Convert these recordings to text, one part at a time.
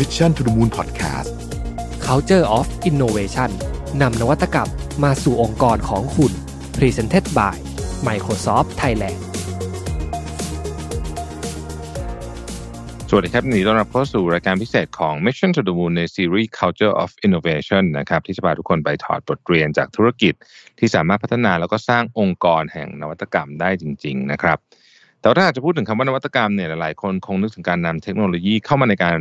Mission to the Moon Podcast Culture of Innovation นำนวัตกรรมมาสู่องค์กรของคุณ Presented by Microsoft Thailand สวัสดีครับยินดีต้อนรับเข้าสู่รายการพิเศษของ Mission to the Moon ในซีรีส์ Culture of Innovation นะครับที่จะพาทุกคนไปถอดบทเรียนจากธุรกิจ ที่สามารถพัฒนาแล้วก็สร้างองค์กรแห่งนวัตกรรมได้จริง ๆ นะครับแต่ว่าถ้าจะพูดถึงคำว่านวัตกรรมเนี่ยหลายๆคนคงนึกถึงการนำเทคโนโลยีเข้ามาในการ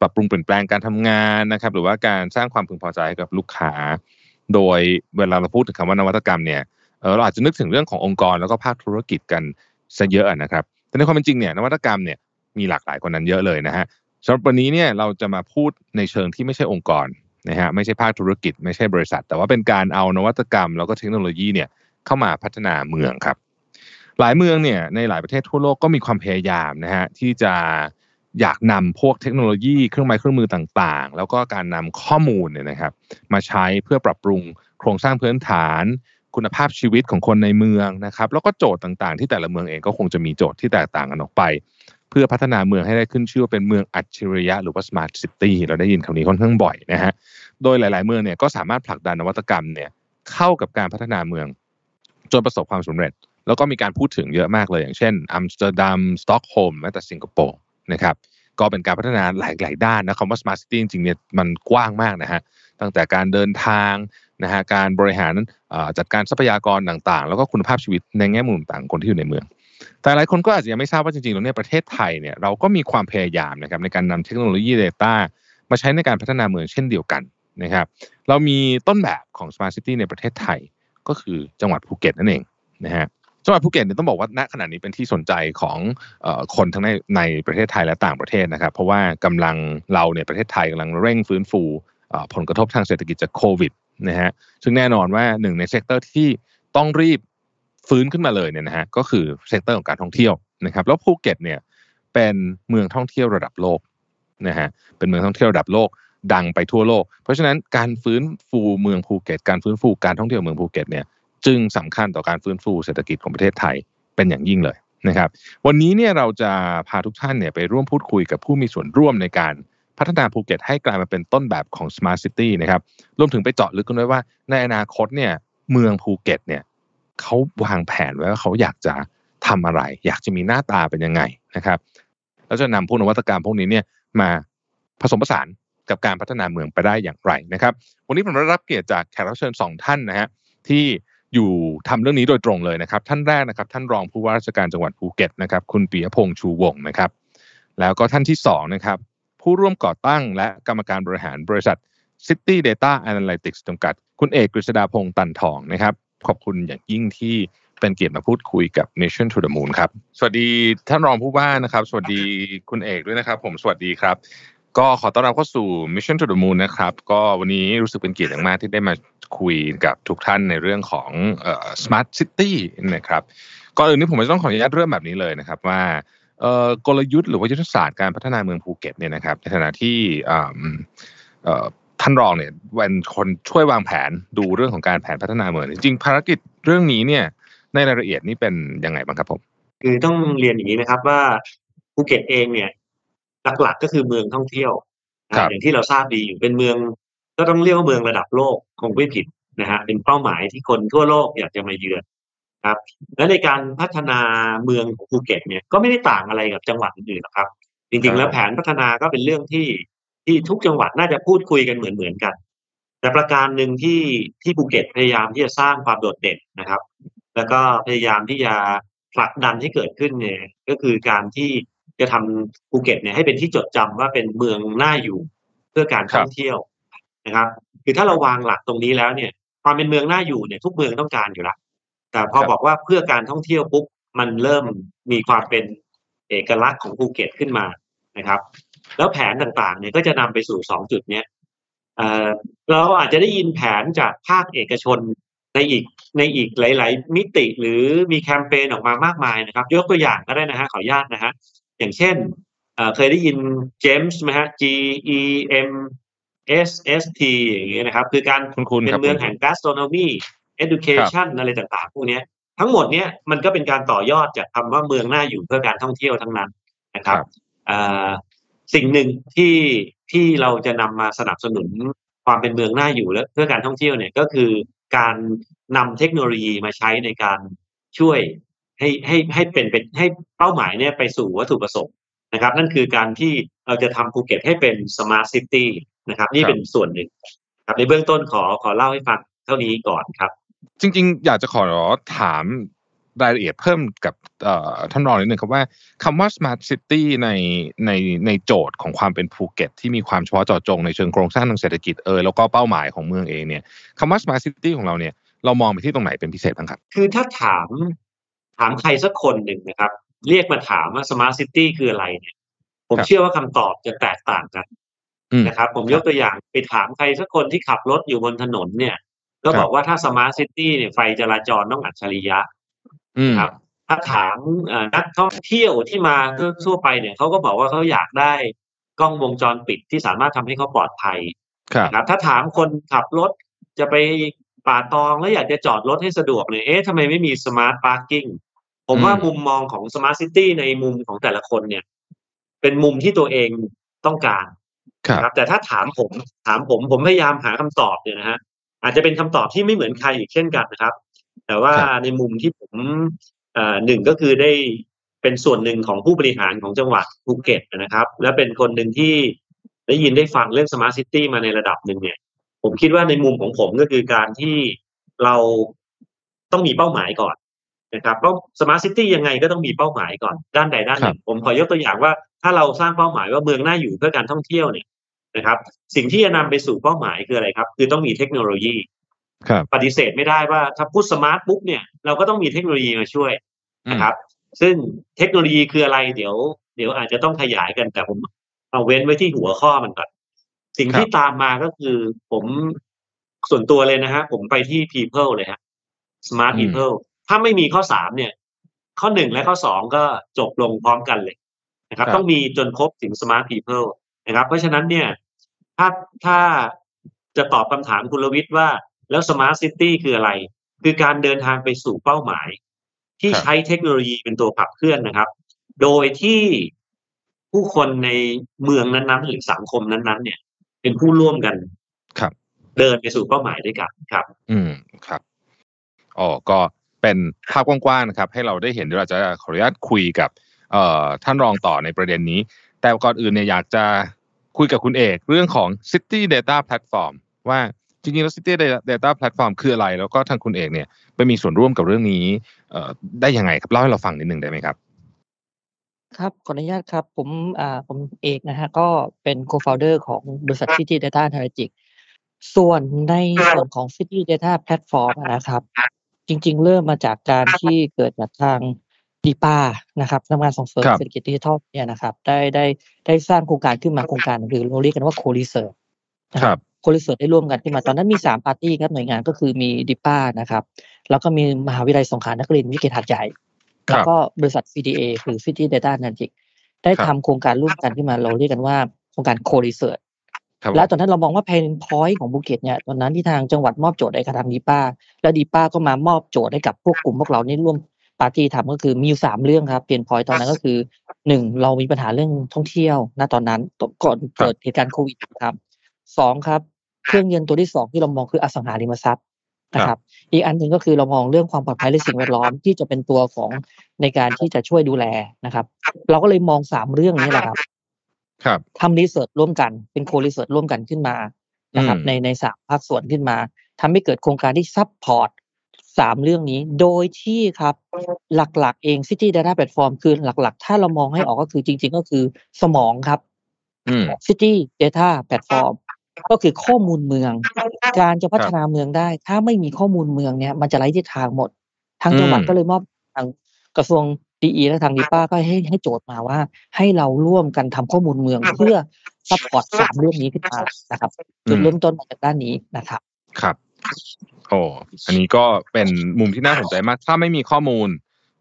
ปรับปรุงเปลี่ยนแปลงการทำงานนะครับ หรือว่าการสร้างความพึงพอใจให้กับลูกค้า โดยเวลาเราพูดถึงคำว่านวัตกรรมเนี่ยเราอาจจะนึกถึงเรื่องขององค์กรแล้วก็ภาคธุรกิจกันซะเยอะนะครับ แต่ในความเป็นจริงเนี่ยนวัตกรรมเนี่ยมีหลากหลายคนนั้นเยอะเลยนะฮะสำหรับวันนี้เนี่ยเราจะมาพูดในเชิงที่ไม่ใช่องค์กรนะฮะไม่ใช่ภาคธุรกิจ ไม่ใช่บริษัท แต่ว่าเป็นการเอานวัตกรรม แล้วก็เทคโนโลยีเนี่ยเข้ามาพัฒนาเมืองครับ หลายเมืองเนี่ยในหลายประเทศทั่วโลกก็มีความพยายามนะฮะที่จะ อยากนำพวกเทคโนโลยีเครื่องไม้เครื่องมือต่างๆ แล้วก็การนำข้อมูลเนี่ยนะครับ มาใช้เพื่อปรับปรุงโครงสร้างพื้นฐาน คุณภาพชีวิตของคนในเมืองนะครับ แล้วก็โจทย์ต่างๆ ที่แต่ละเมืองเองก็คงจะมีโจทย์ที่แตกต่างกันออกไป เพื่อพัฒนาเมืองให้ได้ขึ้นชื่อว่าเป็นเมืองอัจฉริยะหรือว่า smart city เราได้ยินคำนี้ค่อนข้างบ่อยนะฮะโดยหลาย ๆ เมืองเนี่ยก็สามารถผลักดันนวัตกรรมเนี่ยเข้ากับการพัฒนาเมือง จนประสบความสำเร็จ แล้วก็มีการพูดถึงเยอะมากเลย อย่างเช่นอัมสเตอร์ดัมสต็อกโฮล์มแม้แต่สิงคโปร์ นะครับก็เป็นการพัฒนาหลาย ๆ ด้านนะคำว่า smart city จริงๆเนี่ยมันกว้างมากนะฮะตั้งแต่การเดินทางนะฮะการบริหารจัดการทรัพยากรต่างๆ แล้วก็คุณภาพชีวิตในแง่มุมต่างคนที่อยู่ในเมือง แต่หลายคนก็อาจจะยังไม่ทราบว่าจริงๆแล้วเนี่ยประเทศไทยเนี่ยเราก็มีความพยายามนะครับในการนำเทคโนโลยี Data มาใช้ในการพัฒนาเมืองเช่นเดียวกันนะครับเรามีต้นแบบของ Smart City ในประเทศไทยก็คือจังหวัดภูเก็ตนั่นเองนะฮะ จังหวัดภูเก็ตเนี่ยต้องบอกว่าณขณะนี้เป็นที่สนใจของคนทั้งในในประเทศไทยและต่างประเทศนะครับ เพราะว่ากำลังเราเนี่ยประเทศไทยกำลังเร่งฟื้นฟูผลกระทบทางเศรษฐกิจจากโควิดนะฮะซึ่งแน่นอนว่าหนึ่งใน sector ที่ต้องรีบฟื้นขึ้นมาเลยเนี่ยนะฮะก็คือ sector ของการท่องเที่ยวนะครับ แล้วภูเก็ตเนี่ยเป็นเมืองท่องเที่ยวระดับโลกนะฮะเป็นเมืองท่องเที่ยวระดับโลกดังไปทั่วโลก เพราะฉะนั้นการฟื้นฟูเมืองภูเก็ต การฟื้นฟูการท่องเที่ยวเมืองภูเก็ตเนี่ย จึงสำคัญต่อการฟื้นฟูเศรษฐกิจของประเทศไทยเป็นอย่างยิ่งเลยนะครับ วันนี้เนี่ยเราจะพาทุกท่านเนี่ยไปร่วมพูดคุยกับผู้มีส่วนร่วมในการพัฒนาภูเก็ตให้กลายมาเป็นต้นแบบของ Smart City นะครับ รวมถึงไปเจาะลึกกันด้วยว่า ในอนาคตเนี่ยเมืองภูเก็ตเนี่ยเขาวางแผนไว้ว่าเขาอยากจะทำอะไร อยากจะมีหน้าตาเป็นยังไงนะครับแล้วจะนำพวกนวัตกรรมพวกนี้เนี่ยมาผสมผสานกับการพัฒนาเมืองไปได้อย่างไรนะครับ วันนี้ผมได้รับเกียรติจากแขกรับเชิญสองท่านนะฮะที่ อยู่ทำเรื่องนี้โดยตรงเลยนะครับ ท่านแรกนะครับ ท่านรองผู้ว่าราชการจังหวัดภูเก็ตนะครับ คุณปียพงษ์ชูวงศ์นะครับ แล้วก็ท่านที่สองนะครับผู้ร่วมก่อตั้งและกรรมการบริหารบริษัท City Data Analytics จำกัด คุณเอกกฤษดาพงษ์ตันทองนะครับ ขอบคุณอย่างยิ่งที่เป็นเกียรติมาพูดคุยกับ Mission to the Moon ครับ สวัสดีท่านรองผู้ว่านะครับ สวัสดีคุณเอกด้วยนะครับ ผมสวัสดีครับ ก็ขอต้อนรับเข้าสู่ Mission to the Moon นะครับ ก็วันนี้รู้สึกเป็นเกียรติอย่างมากที่ได้มาคุยกับทุกท่านในเรื่องของ Smart City นะครับก่อนอื่นนี่ผมจะต้องขออนุญาตเริ่มแบบนี้เลยนะครับว่ากลยุทธ์หรือว่ายุทธศาสตร์การพัฒนาเมืองภูเก็ตเนี่ยนะครับในฐานะที่ท่านรองเนี่ยเป็นคนช่วยวางแผนดูเรื่องของการแผนพัฒนาเมืองจริงภารกิจเรื่องนี้เนี่ยในรายละเอียดนี่เป็นยังไงบ้างครับผมคือต้องเรียนอย่างนี้นะครับว่าภูเก็ตเองเนี่ย หลักๆ ก็คือเมืองท่องเที่ยวอย่างที่เราทราบดีอยู่เป็นเมือง ก็ต้องเรียกว่าเมืองระดับโลกคงไม่ผิดนะฮะเป็นเป้าหมายที่คนทั่วโลกอยากจะมาเยือนครับ และในการพัฒนาเมืองของภูเก็ตเนี่ยก็ไม่ได้ต่างอะไรกับจังหวัดอื่นๆหรอกครับ จริง ๆ แล้วแผนพัฒนาก็เป็นเรื่องที่ที่ทุกจังหวัดน่าจะพูดคุยกันเหมือนๆกัน แต่ประการหนึ่งที่ที่ภูเก็ตพยายามที่จะสร้างความโดดเด่นนะครับ แล้วก็พยายามที่จะผลักดันให้เกิดขึ้นเนี่ยก็คือการที่ จะทำภูเก็ตเนี่ยให้เป็นที่จดจำว่าเป็นเมืองน่าอยู่เพื่อการท่องเที่ยวนะครับ คือถ้าเราวางหลักตรงนี้แล้วเนี่ย ความเป็นเมืองน่าอยู่เนี่ยทุกเมืองต้องการอยู่ล้วแต่พอบอกว่าเพื่อการท่องเที่ยวปุ๊บมันเริ่มมีความเป็นเอกลักษณ์ของภูเก็ตขึ้นมานะครับ แล้วแผนต่างๆเนี่ยก็จะนำไปสู่สองจุดเนี้ยเราอาจจะได้ยินแผนจากภาคเอกชนในอีกในอีกหลาย ๆ มิติหรือมีแคมเปญออกมามากมายนะครับ ยกตัวอย่างก็ได้นะฮะขออนุญาตนะฮะ อย่างเช่นเคยได้ยินเจมส์ไหมฮะ G E M S S T อย่างเงี้ยนะครับ คือการเป็นเมืองแห่ง gastronomy education อะไรต่างๆ พวกนี้ทั้งหมดเนี้ยมันก็เป็นการต่อยอดจากคำว่าเมืองน่าอยู่เพื่อการท่องเที่ยวทั้งนั้นนะครับสิ่งหนึ่งที่ที่เราจะนำมาสนับสนุนความเป็นเมืองน่าอยู่และเพื่อการท่องเที่ยวเนี่ยก็คือการนำเทคโนโลยีมาใช้ในการช่วย ให้ให้ให้เป็นเป็นให้เป้าหมายเนี่ยไปสู่วัตถุประสงค์นะครับ นั่นคือการที่เราจะทำภูเก็ตให้เป็นสมาร์ทซิตี้นะครับนี่เป็นส่วนหนึ่งครับในเบื้องต้นขอขอเล่าให้ฟังเท่านี้ก่อนครับ จริง ๆ อยากจะขอถามรายละเอียดเพิ่มกับท่านรองนิดนึงครับว่าคำว่า smart city ในในในโจทย์ของความเป็นภูเก็ต ที่มีความเฉพาะเจาะจงในเชิงโครงสร้างทางเศรษฐกิจเออแล้วก็เป้าหมายของเมืองเองเนี่ยคำว่า smart city ของเราเนี่ยเรามองไปที่ตรงไหนเป็นพิเศษบ้างครับ คือถ้าถาม ถามใครสักคนหนึ่งนะครับ เรียกมาถามว่า smart city คืออะไรเนี่ย ผมเชื่อว่าคำตอบจะแตกต่างกันนะครับ ผมยกตัวอย่างไปถามใครสักคนที่ขับรถอยู่บนถนนเนี่ย ก็บอกว่าถ้า smart city เนี่ยไฟจราจรต้องอัจฉริยะครับ ถ้าถามนักท่องเที่ยวที่มาทั่วไปเนี่ยเขาก็บอกว่าเขาอยากได้กล้องวงจรปิดที่สามารถทำให้เขาปลอดภัยครับ ถ้าถามคนขับรถจะไปป่าตองแล้วอยากจะจอดรถให้สะดวกเนี่ยเอ๊ะทำไมไม่มี smart parking ผมว่ามุมมองของ smart city ในมุมของแต่ละคนเนี่ย เป็นมุมที่ตัวเองต้องการครับ แต่ถ้าถามผม ถามผมผมพยายามหาคำตอบเนี่ยนะฮะอาจจะเป็นคำตอบที่ไม่เหมือนใครอีกเช่นกันนะครับ แต่ว่าในมุมที่ผมหนึ่งก็คือได้เป็นส่วนหนึ่งของผู้บริหารของจังหวัดภูเก็ตนะครับ และเป็นคนหนึ่งที่ได้ยินได้ฟังเรื่อง smart city มาในระดับหนึ่งเนี่ย ผมคิดว่าในมุมของผมก็คือการที่เราต้องมีเป้าหมายก่อน นะครับเพราะ smart city ยังไงก็ต้องมีเป้าหมายก่อนด้านใดด้านหนึ่งผมขอยกตัวอย่างว่า ถ้าเราสร้างเป้าหมายว่าเมืองน่าอยู่เพื่อการท่องเที่ยวเนี่ยนะครับ สิ่งที่จะนำไปสู่เป้าหมายคืออะไรครับ คือต้องมีเทคโนโลยีปฏิเสธไม่ได้ว่าถ้าพูด smart ปุ๊บเนี่ยเราก็ต้องมีเทคโนโลยีมาช่วยนะครับ ซึ่งเทคโนโลยีคืออะไรเดี๋ยว เดี๋ยวอาจจะต้องขยายกันแต่ผมเอาเว้นไว้ที่หัวข้อมันก่อนสิ่งที่ตามมาก็คือผมส่วนตัวเลยนะฮะผมไปที่ people เลยฮะ smart people ถ้าไม่มีข้อสามเนี่ย ข้อหนึ่งและข้อสองก็จบลงพร้อมกันเลยนะครับ ต้องมีจนครบถึง smart people นะครับ เพราะฉะนั้นเนี่ย ถ้าถ้าจะตอบคำถามคุณลวิทย์ว่า แล้ว smart city คืออะไร คือการเดินทางไปสู่เป้าหมาย ที่ใช้เทคโนโลยีเป็นตัวขับเคลื่อนนะครับ โดยที่ผู้คนในเมืองนั้นๆ หรือสังคมนั้นๆ เนี่ย เป็นผู้ร่วมกันครับ เดินไปสู่เป้าหมายด้วยกันครับ อืมครับอ๋อก็ เป็นภาพกว้างๆนะครับ ให้เราได้เห็นเดี๋ยวเราจะขออนุญาตคุยกับท่านรองต่อในประเด็นนี้ แต่ก่อนอื่นเนี่ยอยากจะคุยกับคุณเอกเรื่องของ City Data Platform ว่าจริงๆแล้ว City Data Platform คืออะไร แล้วก็ทางคุณเอกเนี่ยไปมีส่วนร่วมกับเรื่องนี้ได้ยังไงครับเล่าให้เราฟังนิดนึงได้ไหมครับ ครับขออนุญาตครับ ผมอ่าผมเอกนะฮะก็เป็น co-founder ของบริษัท City Data Analytics ส่วนในส่วนของ City Data Platform นะครับ จริง ๆ เริ่มมาจากการที่เกิดจากทางดีป้านะครับทำงานส่งเสริมเศรษฐกิจดิจิทัลเนี่ยนะครับ ได้ได้ได้สร้างโครงการขึ้นมาโครงการหรือเราเรียกกันว่าโคลิเซอร์นะครับ co-research ได้ร่วมกันขึ้นมาตอนนั้นมีสามปาร์ตี้ครับหน่วยงานก็คือมีดีป้านะครับ แล้วก็มีมหาวิทยาลัยสงขลานครินทร์วิทยาเขตหาดใหญ่ แล้วก็บริษัท CDA คือ City Data Analytics ได้ทำโครงการร่วมกันขึ้นมาเราเรียกกันว่าโครงการ co-research แล้วตอนนั้นเรามองว่า pain point ของภูเก็ตเนี่ยตอนนั้นที่ทางจังหวัดมอบโจทย์ให้กับทางดีป้า แล้วดีป้าก็มามอบโจทย์ให้กับพวกกลุ่มพวกเรานี่ร่วมปาร์ตี้ทำก็คือมีอยู่สามเรื่องครับ pain point ตอนนั้นก็คือหนึ่งเรามีปัญหาเรื่องท่องเที่ยวณตอนนั้นก่อนเกิดเหตุการณ์โควิดครับสองครับ เครื่องยนต์ตัวที่สองที่เรามองคืออสังหาริมทรัพย์นะครับอีกอันหนึ่งก็คือเรามองเรื่องความปลอดภัยและสิ่งแวดล้อมที่จะเป็นตัวของในการที่จะช่วยดูแลนะครับ เราก็เลยมองสามเรื่องนี้แหละครับครับ ทำรีเสิร์ชร่วมกันเป็นโครีเสิร์ชร่วมกันขึ้นมานะครับในในสามภาคส่วนขึ้นมาทำให้เกิดโครงการที่ซับพอร์ตสามเรื่องนี้ โดยที่ครับหลักๆ เอง City Data Platform คือหลักๆ ถ้าเรามองให้ออกก็คือจริง ๆ ก็คือสมองครับ City Data Platform ก็คือข้อมูลเมือง การจะพัฒนาเมืองได้ ถ้าไม่มีข้อมูลเมืองเนี่ยมันจะไร้ทิศทางหมด ทางจังหวัดก็เลยมอบทางกระทรวง ดีและทางดีป้าก็ให้ให้โจทย์มาว่า ให้เราร่วมกันทำข้อมูลเมืองเพื่อ support สามเรื่องนี้ขึ้นมานะครับจุดเริ่มต้นมาจากด้านนี้นะครับ ครับโอ้อันนี้ก็เป็นมุมที่น่าสนใจมาก ถ้าไม่มีข้อมูล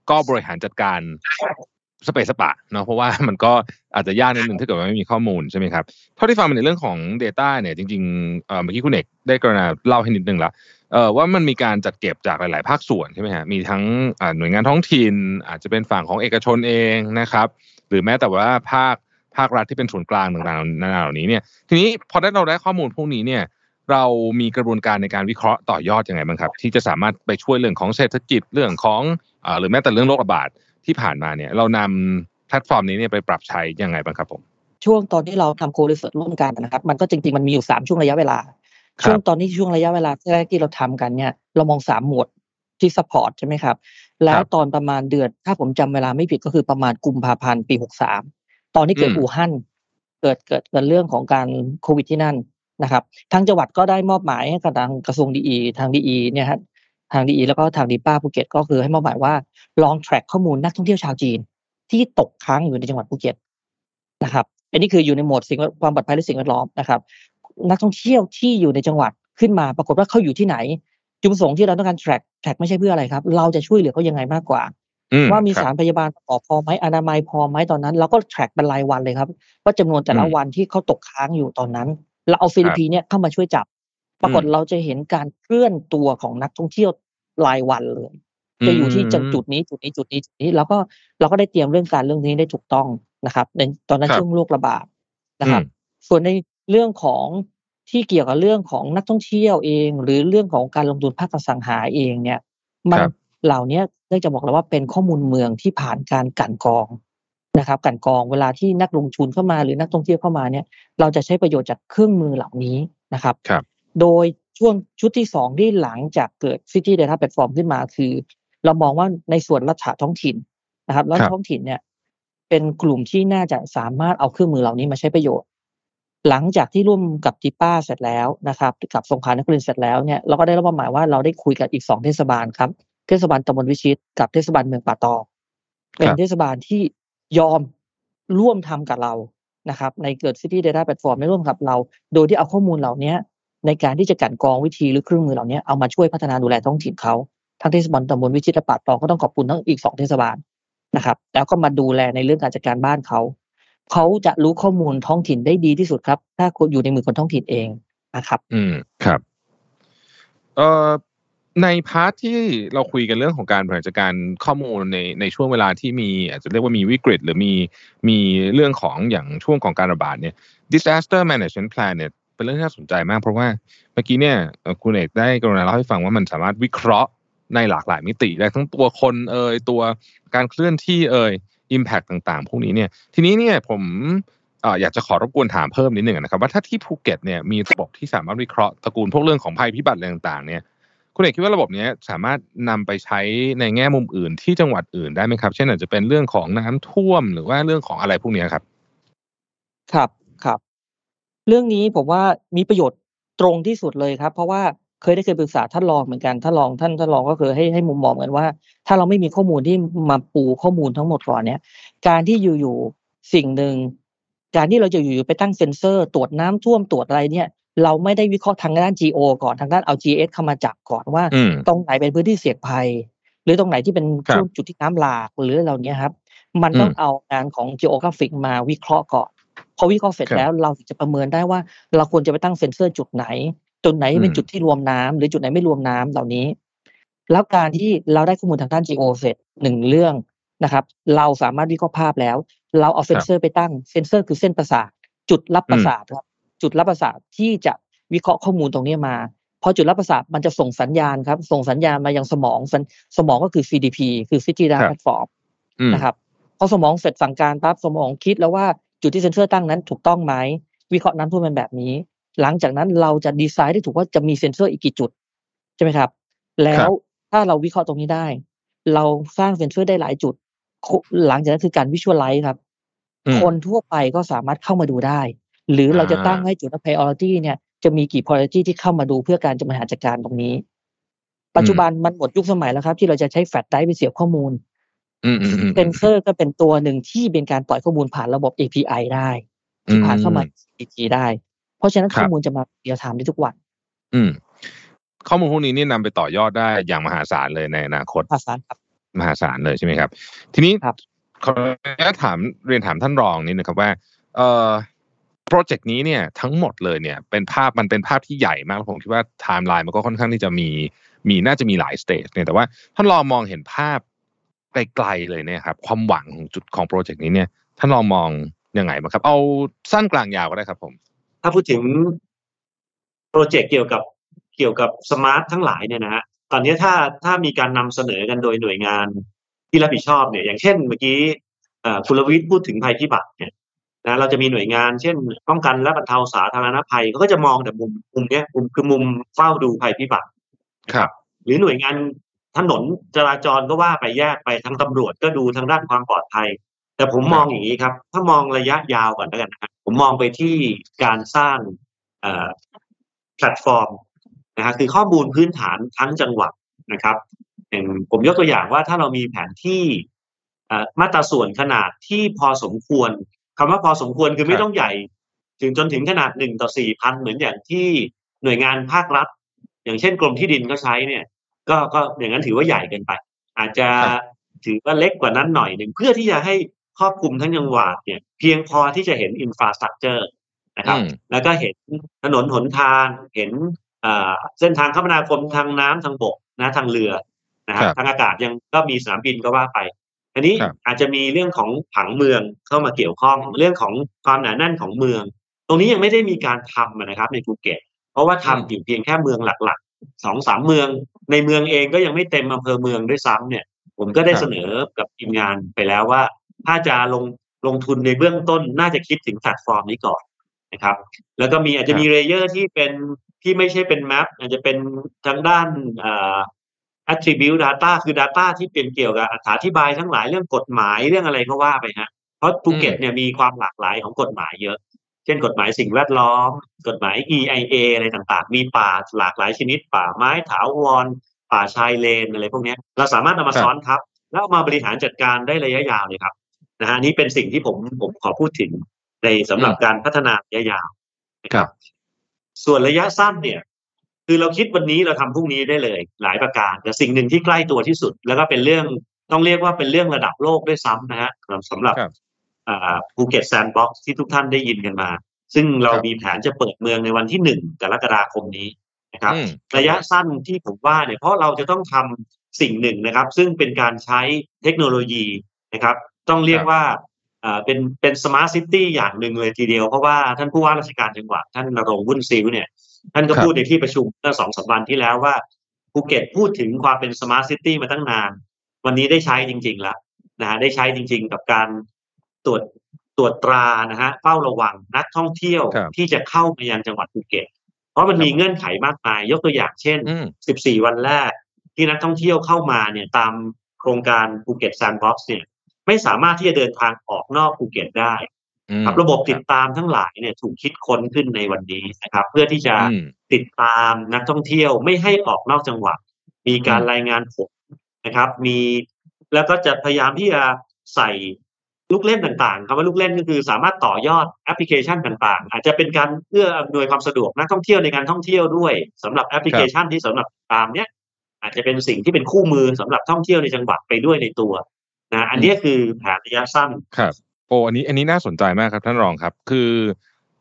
ก็บริหารจัดการ สเปซสปะเนาะเพราะว่ามันก็อาจจะยากนิดนึงถ้าเกิดว่าไม่มีข้อมูลใช่ไหมครับเท่าที่ฟังในเรื่องของ Data เนี่ยจริงๆเมื่อกี้คุณเอกได้กรณาเล่าให้นิดนึงละเออว่ามันมีการจัดเก็บจากหลาย ๆ ภาคส่วนใช่ไหมฮะมีทั้งหน่วยงานท้องถิ่น อาจจะเป็นฝั่งของเอกชนเองนะครับหรือแม้แต่ว่าภาคภาครัฐที่เป็นศูนย์กลางต่างๆนานาเหล่านี้เนี่ยทีนี้พอได้เราได้ข้อมูลพวกนี้เนี่ยเรามีกระบวนการในการวิเคราะห์ต่อยอดยังไงบ้างครับ ที่จะสามารถไปช่วยเรื่องของเศรษฐกิจเรื่องของอหรือแม้แต่เรื่องโรคระบาด ที่ผ่านมาเนี่ย เรานำแพลตฟอร์มนี้เนี่ยไปปรับใช้ยังไงบ้างครับผมช่วงตอนที่เราทำ co-research ร่วมกันนะครับ มันก็จริงๆมันมีอยู่สามช่วงระยะเวลาครับช่วงตอนนี้ช่วงระยะเวลาแรกที่เราทำกันเนี่ย เรามองสามหมวดที่ support ใช่ไหมครับ แล้วตอนประมาณเดือนถ้าผมจำเวลาไม่ผิดก็คือประมาณกุมภาพันธ์ปีหกสามตอนที่เกิดอืมอู่ฮั่นเกิดเกิดเกิดเรื่องของการโควิดที่นั่นนะครับทางจังหวัดก็ได้มอบหมายให้กับทางกระทรวงดีทางดีป้าเนี่ยฮะ ทางดีแล้วก็ทางดีป้าภูเก็ตก็คือให้มอบหมายว่าลอง track ข้อมูลนักท่องเที่ยวชาวจีน ที่ตกค้างอยู่ในจังหวัดภูเก็ตนะครับ อันนี้คืออยู่ในโหมดสิ่งแวดความปลอดภัยและสิ่งแวดล้อมนะครับ นักท่องเที่ยวที่อยู่ในจังหวัดขึ้นมาปรากฏว่าเขาอยู่ที่ไหน จุดประสงค์ที่เราต้องการ track track ไม่ใช่เพื่ออะไรครับ เราจะช่วยเหลือเขายังไงมากกว่าอืว่ามีครับสารพยาบาลประกอบพอไหมอนามัยพอไหมตอนนั้นเราก็ track เป็นรายวันเลยครับ ว่าจำนวนแต่ละอืมวันที่เขาตกค้างอยู่ตอนนั้น เราเอา footprint เนี่ยเข้ามาช่วยจับ ปรากฏอืมเราจะเห็นการเคลื่อนตัวของนักท่องเที่ยวรายวันเลย จะอยู่ที่จังจุดนี้จุดนี้จุดนี้จุดนี้แล้วก็เราก็ได้เตรียมเรื่องการเรื่องนี้ได้ถูกต้องนะครับในตอนนั้นครับช่วงโรคระบาดนะครับอืมส่วนในเรื่องของที่เกี่ยวกับเรื่องของนักท่องเที่ยวเอง หรือเรื่องของการลงทุนภาคอสังหาเองเนี่ย มันครับเหล่านี้เนื่องจากบอกแล้วว่าเป็นข้อมูลเมืองที่ผ่านการกลั่นกรองนะครับกลั่นกรองเวลาที่นักลงทุนเข้ามาหรือนักท่องเที่ยวเข้ามาเนี่ย เราจะใช้ประโยชน์จากเครื่องมือเหล่านี้นะครับครับ โดยช่วงชุดที่สองที่หลังจากเกิด City Data Platform ขึ้นมาคือ เรามองว่าในส่วนรัฐท้องถิ่นนะครับรัฐครับท้องถิ่นเนี่ย เป็นกลุ่มที่น่าจะสามารถเอาเครื่องมือเหล่านี้มาใช้ประโยชน์ หลังจากที่ร่วมกับจิป้าเสร็จแล้วนะครับ กับสงขลานครินทร์เสร็จแล้วเนี่ยเราก็ได้รับมอบหมายว่าเราได้คุยกับอีกสองเทศบาลครับ เทศบาลตำบลวิชิต กับเทศบาลเมืองป่าตองเป็นเทศบาลที่ยอมร่วมทำกับเรานะครับ ในเกิด City Data Platform ได้ร่วมกับเรา โดยที่เอาข้อมูลเหล่านี้ ในการที่จะกันกองวิธีหรือเครื่องมือเหล่านี้เอามาช่วยพัฒนาดูแลท้องถิ่นเขาทั้งเทศบาลตำบลวิชิตป่าตองก็ต้องขอบคุณทั้งอีกสองเทศบาลนะครับ แล้วก็มาดูแลในเรื่องการจัดการบ้านเขาเขาจะรู้ข้อมูลท้องถิ่นได้ดีที่สุดครับ ถ้าอยู่ในมือคนท้องถิ่นเองนะครับ อืมครับเอ่อในพาร์ทที่เราคุยกันเรื่องของการบริหารจัดการข้อมูลในในช่วงเวลาที่มีอาจจะเรียกว่ามีวิกฤต หรือมีมีเรื่องของอย่างช่วงของการระบาดเนี่ย disaster management plan เนี่ย เป็นเรื่องที่น่าสนใจมาก เพราะว่าเมื่อกี้เนี่ยคุณเอกได้กรุณาเล่าให้ฟังว่ามันสามารถวิเคราะห์ในหลากหลายมิติได้ทั้งตัวคนเอ่ยตัวการเคลื่อนที่เอ่ย impact ต่างๆ พวกนี้เนี่ย ทีนี้เนี่ยผมอยากจะขอรบกวนถามเพิ่มนิดหนึ่งนะครับ ว่าถ้าที่ภูเก็ตเนี่ยมีระบบที่สามารถวิเคราะห์ตระกูลพวกเรื่องของภัยพิบัติอะไรต่างๆ เนี่ยคุณเอกคิดว่าระบบเนี้ยสามารถนำไปใช้ในแง่มุมอื่นที่จังหวัดอื่นได้ไหมครับ เช่นอาจจะเป็นเรื่องของน้ำท่วมหรือว่าเรื่องของอะไรพวกนี้ครับ ครับ เรื่องนี้ผมว่ามีประโยชน์ตรงที่สุดเลยครับ เพราะว่าเคยได้เคยปรึกษาท่านรองเหมือนกันท่านรองท่านท่านรองก็คือให้ให้มุมมองเหมือนว่า ถ้าเราไม่มีข้อมูลที่มาปูข้อมูลทั้งหมดก่อนเนี่ยการที่อยู่ๆสิ่งหนึ่งการที่เราจะอยู่ๆไปตั้งเซ็นเซอร์ ตรวจน้ำท่วมตรวจอะไรเนี่ยเราไม่ได้วิเคราะห์ทางด้าน GO ก่อนทางด้านเอา GS เข้ามาจับก่อนว่า ตรงไหนเป็นพื้นที่เสี่ยงภัย หรือตรงไหนที่เป็นช่วงจุดที่น้ำหลากหรือเหล่านี้ครับ มันต้องเอางานของ geographic มาวิเคราะห์ก่อน พอวิเคราะห์เสร็จครับแล้วเราถึงจะประเมินได้ว่า เราควรจะไปตั้งเซ็นเซอร์จุดไหน จุดไหนเป็นอืมจุดที่รวมน้ำหรือจุดไหนไม่รวมน้ำเหล่านี้ แล้วการที่เราได้ข้อมูลทางด้าน geo เสร็จหนึ่งเรื่องนะครับ เราสามารถวิเคราะห์ภาพแล้ว เราเอาเซ็นเซอร์ไปตั้งเซ็นเซอร์คือเส้นประสาทจุดรับประสาทครับจุดรับประสาทที่จะวิเคราะห์ข้อมูลตรงนี้มาพอจุดรับประสาทมันจะส่งสัญญาณครับ ส่งสัญญาณมายังสมองสัญสมองก็คือ CDP คือ City Data ครับ Platform อืมนะครับพอสมองเสร็จสั่งการปั๊บสมองคิดแล้วว่า จุดที่เซ็นเซอร์ตั้งนั้นถูกต้องไหมวิเคราะห์น้ำท่วมเป็นแบบนี้ หลังจากนั้นเราจะดีไซน์ได้ถูกว่าจะมีเซ็นเซอร์อีกกี่จุดใช่ไหมครับ แล้วถ้าเราวิเคราะห์ตรงนี้ได้ เราสร้างเซ็นเซอร์ได้หลายจุดโคหลังจากนั้นคือการ visualize ครับอืมคนทั่วไปก็สามารถเข้ามาดูได้ หรือเราจะตั้งให้จุด priority เนี่ยจะมีกี่ priority ที่เข้ามาดูเพื่อการจะบริหารจัดการตรงนี้ ปัจจุบันมันหมดยุคสมัยแล้วครับ ที่เราจะใช้แฟลชไดรฟ์ไปเสียบข้อมูลอืมอืมอืม เซนเซอร์ก็เป็นตัวหนึ่งที่เป็นการปล่อยข้อมูลผ่านระบบ API ได้ที่ผ่านเข้ามา CDP ได้ เพราะฉะนั้นครับข้อมูลจะมาเรียลไทม์ได้ทุกวัน อืม ข้อมูลพวกนี้นี่นำไปต่อยอดได้อย่างมหาศาลเลยในอนาคตภาษาครับ มหาศาลเลยใช่ไหมครับ ทีนี้ครับขออนุญาตถามเรียนถามท่านรองนิดนะครับว่า เอ่อโปรเจกต์นี้เนี่ยทั้งหมดเลยเนี่ย เป็นภาพมันเป็นภาพที่ใหญ่มากแล้วผมคิดว่าไทม์ไลน์มันก็ค่อนข้างที่จะมีมีน่าจะมีหลาย stage เนี่ยแต่ว่าท่านรองมองเห็นภาพ ไกลๆเลยเนี่ยครับความหวังของจุดของโปรเจกต์นี้เนี่ยท่านรองมองยังไงบ้างครับ เอาสั้นกลางยาวก็ได้ครับ ผม ถ้าพูดถึงโปรเจกต์เกี่ยวกับเกี่ยวกับสมาร์ททั้งหลายเนี่ยนะฮะตอนนี้ถ้าถ้ามีการนำเสนอกันโดยหน่วยงานที่รับผิดชอบเนี่ย อย่างเช่นเมื่อกี้คุณลวิทย์พูดถึงภัยพิบัติเนี่ยนะเราจะมีหน่วยงานเช่น ป้องกันและบรรเทาสาธารณภัยเขาก็จะมองแต่มุมมุมเนี้ยมุมคือมุมเฝ้าดูภัยพิบัติครับ หรือหน่วยงาน ถนนจราจรก็ว่าไปแยกไปทางตำรวจก็ดูทางด้านความปลอดภัย แต่ผมมองอย่างนี้ครับ ถ้ามองระยะยาวก่อนแล้วกันนะครับผมมองไปที่การสร้างแพลตฟอร์มนะฮะคือข้อมูลพื้นฐานทั้งจังหวัดนะครับอย่างผมยกตัวอย่างว่าถ้าเรามีแผนที่มาตราส่วนขนาดที่พอสมควรคำว่าพอสมควรคือไม่ต้องใหญ่ ถึงจนถึงขนาดหนึ่งต่อสี่พันเหมือนอย่างที่หน่วยงานภาครัฐ อย่างเช่นกรมที่ดินก็ใช้เนี่ย ก็ก็อย่างนั้นถือว่าใหญ่เกินไป อาจจะถือว่าเล็กกว่านั้นหน่อยหนึ่งเพื่อที่จะให้ครอบคลุมทั้งจังหวัดเนี่ยเพียงพอที่จะเห็นอินฟราสตรักเจอร์นะครับแล้วก็เห็นถนนหนทางเห็นเส้นทางคมนาคมทางน้ำทางบกนะทางเรือนะครับทางอากาศยังก็มีสนามบินก็ว่าไปอันนี้อาจจะมีเรื่องของผังเมืองเข้ามาเกี่ยวข้องเรื่องของความหนาแน่นของเมือง ตรงนี้ยังไม่ได้มีการทำนะครับในภูเก็ตเพราะว่าทำอยู่เพียงแค่เมืองหลักๆสองสามเมือง ในเมืองเองก็ยังไม่เต็มอำเภอเมืองด้วยซ้ำเนี่ย ผมก็ได้เสนอกับทีมงานไปแล้วว่า ถ้าจะลงลงทุนในเบื้องต้นน่าจะคิดถึงแพลตฟอร์มนี้ก่อนนะครับ แล้วก็มีอาจจะมี layer ที่เป็นที่ไม่ใช่เป็น map อาจจะเป็นทางด้านอ่า attribute data คือ data ที่เป็นเกี่ยวกับอธิบายทั้งหลายเรื่องกฎหมายเรื่องอะไรก็ว่าไปฮะเพราะภูเก็ตเนี่ยมีความหลากหลายของกฎหมายเยอะ เช่นกฎหมายสิ่งแวดล้อม กฎหมาย EIA อะไรต่างๆ มีป่าหลากหลายชนิด ป่าไม้ถาวร ป่าชายเลนอะไรพวกนี้เราสามารถนำมาซ้อนทับ แล้วมาบริหารจัดการได้ระยะยาวเลยครับนะฮะนี่เป็นสิ่งที่ผมผมขอพูดถึงในสำหรับการพัฒนาระยะยาวครับ ส่วนระยะสั้นเนี่ย คือเราคิดวันนี้เราทำพรุ่งนี้ได้เลย หลายประการแต่สิ่งหนึ่งที่ใกล้ตัวที่สุด แล้วก็เป็นเรื่องต้องเรียกว่าเป็นเรื่องระดับโลกด้วยซ้ำนะฮะสำหรับภูเก็ตแซนด์บ็อกซ์ที่ทุกท่านได้ยินกันมา ซึ่งเรามีแผนจะเปิดเมืองในวันที่หนึ่งกรกฎาคมนี้นะครับ ระยะสั้นที่ผมว่าเนี่ยเพราะเราจะต้องทำสิ่งหนึ่งนะครับ ซึ่งเป็นการใช้เทคโนโลยีนะครับ ต้องเรียกว่าเป็นเป็นสมาร์ทซิตี้อย่างหนึ่งเลยทีเดียว เพราะว่าท่านผู้ว่าราชการจังหวัดท่านณรงค์ วุ่นซิ้วเนี่ย ท่านก็พูดในที่ประชุมเมื่อสองสามวันที่แล้วว่าภูเก็ตพูดถึงความเป็นสมาร์ทซิตี้มาตั้งนาน วันนี้ได้ใช้จริงๆแล้วนะฮะได้ใช้จริง ๆ กับการตรวจ ตรวจตรานะฮะเฝ้าระวังนักท่องเที่ยวที่จะเข้ามายังจังหวัดภูเก็ต เพราะมันมีเงื่อนไขมากมาย ยกตัวอย่างเช่น 14 วันแรก ที่นักท่องเที่ยวเข้ามาเนี่ยตามโครงการภูเก็ตแซนด์บ็อกซ์เนี่ยไม่สามารถที่จะเดินทางออกนอกภูเก็ตได้ครับระบบติดตามทั้งหลายเนี่ยถูกคิดค้นขึ้นในวันนี้นะครับ เพื่อที่จะติดตามนักท่องเที่ยวไม่ให้ออกนอกจังหวัด มีการรายงานผลนะครับ มีแล้วก็จะพยายามที่จะใส่ ลูกเล่นต่างๆคำว่าลูกเล่นก็คือสามารถต่อยอดแอปพลิเคชันต่างๆ อาจจะเป็นการเพื่ออำนวยความสะดวกนักท่องเที่ยวในการท่องเที่ยวด้วยสำหรับแอปพลิเคชันที่สำหรับตามเนี้ยอาจจะเป็นสิ่งที่เป็นคู่มือสำหรับท่องเที่ยวในจังหวัดไปด้วยในตัวนะอันนี้คือแผนระยะสั้นครับโอ้อันนี้อันนี้น่าสนใจมากครับท่านรองครับ คือ